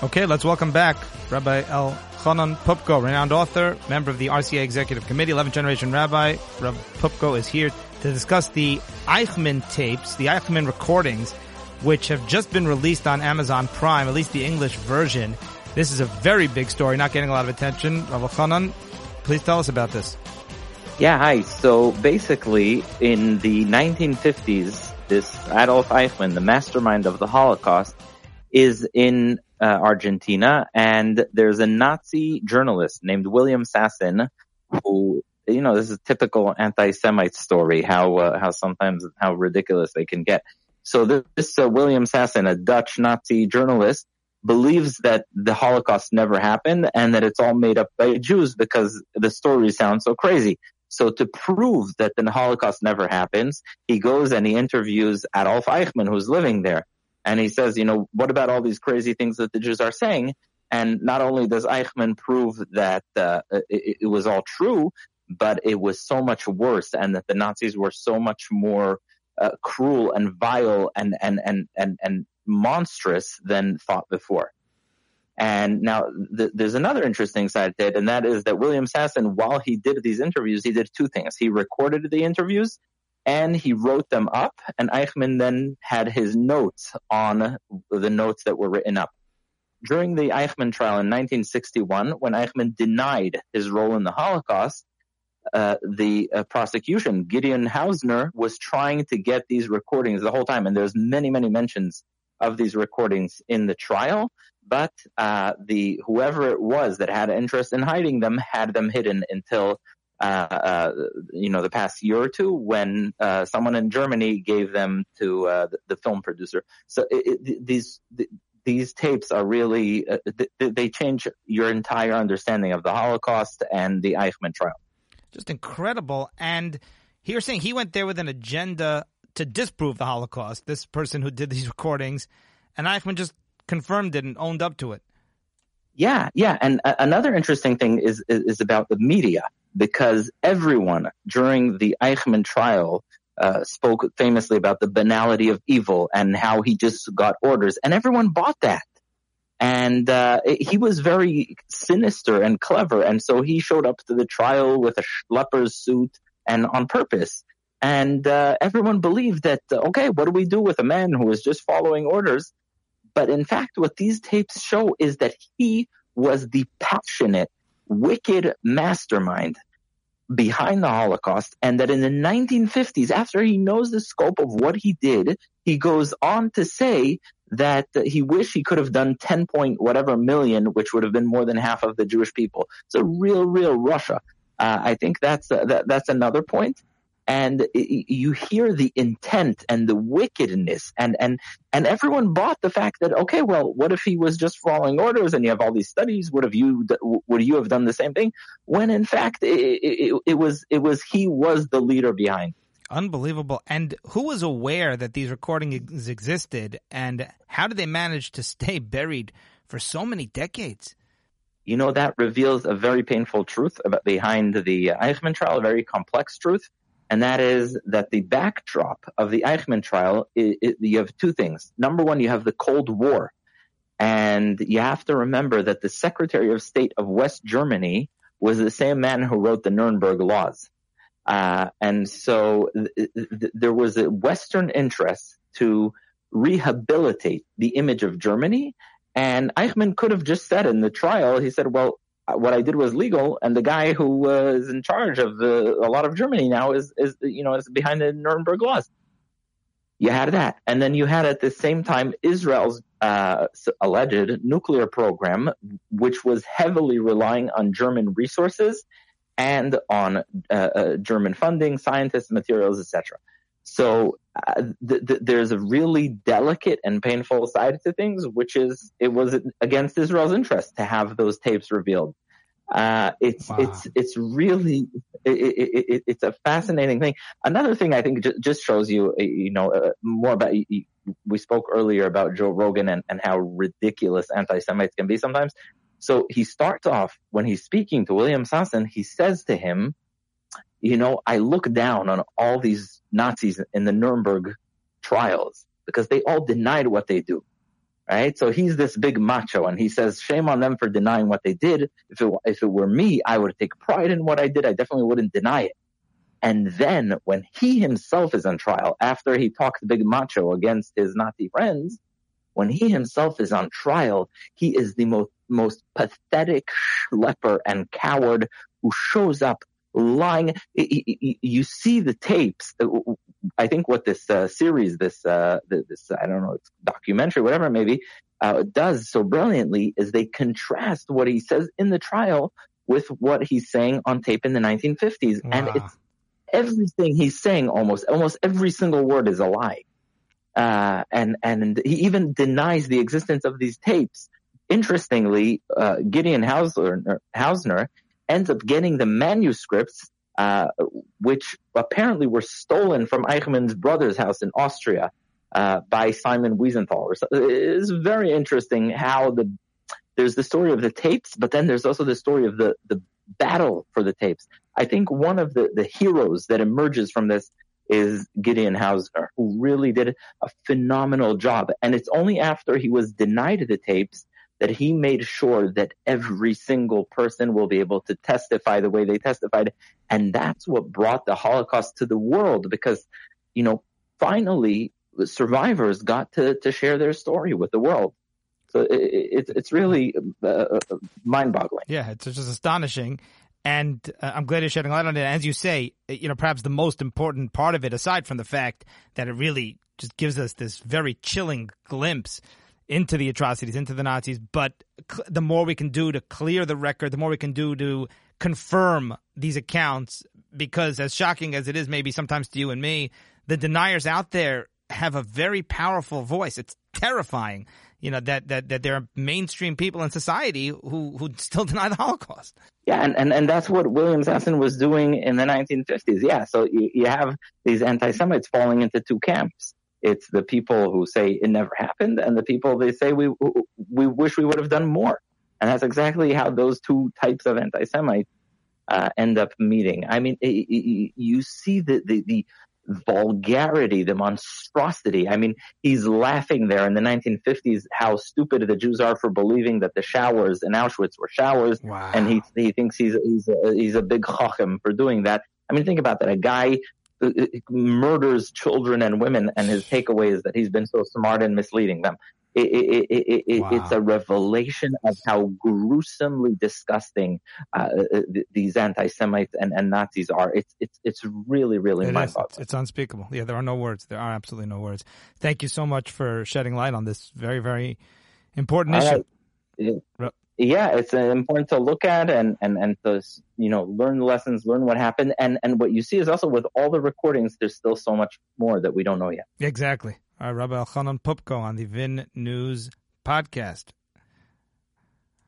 Okay, let's welcome back Rabbi El Chanan Pupko, renowned author, member of the RCA Executive Committee, 11th generation rabbi. Rabbi Pupko is here to discuss the Eichmann tapes, the Eichmann recordings, which have just been released on Amazon Prime, at least the English version. This is a very big story, not getting a lot of attention. Rabbi Chanan, please tell us about this. Yeah, hi. So basically, in the 1950s, this Adolf Eichmann, the mastermind of the Holocaust, is in uh, Argentina, and there's a Nazi journalist named William Sassen who, you know, this is a typical anti-Semite story, how, uh, how sometimes, how ridiculous they can get. So this, this uh, William Sassen, a Dutch Nazi journalist, believes that the Holocaust never happened and that it's all made up by Jews because the stories sound so crazy. So to prove that the Holocaust never happens, he goes and he interviews Adolf Eichmann, who's living there. And he says, you know, what about all these crazy things that the Jews are saying? And not only does Eichmann prove that uh, it, it, was all true, but it was so much worse, and that the Nazis were so much more uh, cruel and vile and and and and and monstrous than thought before. And now th- there's another interesting side to it, and that is that William Sassen, while he did these interviews, he did two things. He recorded the interviews and he wrote them up and Eichmann then had his notes on the notes that were written up. During the Eichmann trial in 1961, when Eichmann denied his role in the Holocaust, uh, the uh, prosecution, Gideon Hausner, was trying to get these recordings the whole time, and there's many, many mentions of these recordings in the trial. But uh, the whoever it was that had interest in hiding them had them hidden until you know, the past year or two when uh, someone in Germany gave them to uh, the, the, film producer. So it, it, these these tapes are really uh, they, they change your entire understanding of the Holocaust and the Eichmann trial. Just incredible. And you're saying he went there with an agenda to disprove the Holocaust. This person who did these recordings, and Eichmann just confirmed it and owned up to it. Yeah, yeah. And another interesting thing is, is, is about the media because everyone during the Eichmann trial uh, spoke famously about the banality of evil and how he just got orders, and everyone bought that. And uh, he was very sinister and clever, and so he showed up to the trial with a leper's suit and on purpose. And uh, everyone believed that okay, what do we do with a man who is just following orders? But in fact, what these tapes show is that he was the passionate wicked mastermind behind the Holocaust and that in the 1950s, after he knows the scope of what he did, he goes on to say that he wished he could have done 10 point whatever million, which would have been more than half of the Jewish people. So real, real Russia. Uh, I think that's, uh, that, that's another point and you hear the intent and the wickedness and and and everyone bought the fact that okay well what if he was just following orders and you have all these studies? Would have you would you have done the same thing? When in fact it, it, it was it was he was the leader behind. Unbelievable. And who was aware that these recordings existed? And how did they manage to stay buried for so many decades? You know, that reveals a very painful truth about behind the Eichmann trial, a very complex truth and that is that the backdrop of the Eichmann trial, it, it, you have two things. Number one, you have the Cold War, and you have to remember that the Secretary of State of West Germany was the same man who wrote the Nuremberg laws. Uh, and so th- th- there was a Western interest to rehabilitate the image of Germany. And Eichmann could have just said in the trial, he said, well, what I did was legal, and the guy who is in charge of the, a lot of Germany now is, is, you know, is behind the Nuremberg laws. You had that, and then you had at the same time Israel's uh, alleged nuclear program, which was heavily relying on German resources and on uh, uh German funding, scientists, materials, etc. So uh, th- th- there's a really delicate and painful side to things, which is it was against Israel's interest to have those tapes revealed. Uh, it's wow. it's it's really it, it, it, it's a fascinating thing. Another thing I think just, just shows you uh, you know uh, more about. We spoke earlier about Joe Rogan and, and how ridiculous anti-Semites can be sometimes. So he starts off when he's speaking to William Sassen. He says to him, you know, I look down on all these Nazis in the Nuremberg trials because they all denied what they do. right? So he's this big macho and he says, shame on them for denying what they did. If it, if it were me, I would take pride in what I did. I definitely wouldn't deny it. And then when he himself is on trial, after he talks big macho against his Nazi friends, when he himself is on trial, he is the most, most pathetic schlepper and coward who shows up lying. You see the tapes. I think what this uh, series, this, uh, this, I don't know, it's documentary, whatever it may be, uh, does so brilliantly is they contrast what he says in the trial with what he's saying on tape in the 1950s. Wow. And it's everything he's saying almost, almost every single word is a lie. Uh, and, and he even denies the existence of these tapes. Interestingly, uh, Gideon Hausner, Hausner ends up getting the manuscripts, uh, which apparently were stolen from Eichmann's brother's house in Austria, uh, by Simon Wiesenthal. It's very interesting how the, there's the story of the tapes, but then there's also the story of the, the battle for the tapes. I think one of the, the heroes that emerges from this is Gideon Hausner, who really did a phenomenal job. And it's only after he was denied the tapes that he made sure that every single person will be able to testify the way they testified. And that's what brought the Holocaust to the world because, you know, finally survivors got to, to share their story with the world. So it, it, it's really uh, uh, mind boggling. Yeah, it's just astonishing. And uh, I'm glad you're shedding light on it. As you say, you know, perhaps the most important part of it, aside from the fact that it really just gives us this very chilling glimpse into the atrocities, into the Nazis. But cl- the more we can do to clear the record, the more we can do to confirm these accounts, because as shocking as it is, maybe sometimes to you and me, the deniers out there have a very powerful voice. It's terrifying, you know, that, that, that there are mainstream people in society who, who still deny the Holocaust. Yeah, and, and, and that's what William Sassen was doing in the 1950s. Yeah, so you, you have these anti-Semites falling into two camps. It's the people who say it never happened and the people they say we, we wish we would have done more. And that's exactly how those two types of anti-Semites uh, end up meeting. I mean, it, it, you see the, the, the vulgarity, the monstrosity. I mean, he's laughing there in the 1950s how stupid the Jews are for believing that the showers in Auschwitz were showers, wow. and he he thinks he's he's a, he's a big chacham for doing that. I mean, think about that. A guy murders children and women, and his takeaway is that he's been so smart in misleading them. It, it, it, wow. It's a revelation of how gruesomely disgusting uh, these anti-Semites and, and, Nazis are. It's it's it's really really mind-boggling. It's, it's unspeakable. Yeah, there are no words. There are absolutely no words. Thank you so much for shedding light on this very very important issue. Uh, yeah, it's important to look at and, and, and to, you know, learn the lessons, learn what happened. And, and what you see is also with all the recordings, there's still so much more that we don't know yet. Exactly. All right, Rabbi Elchanan Poupko on the VIN News podcast.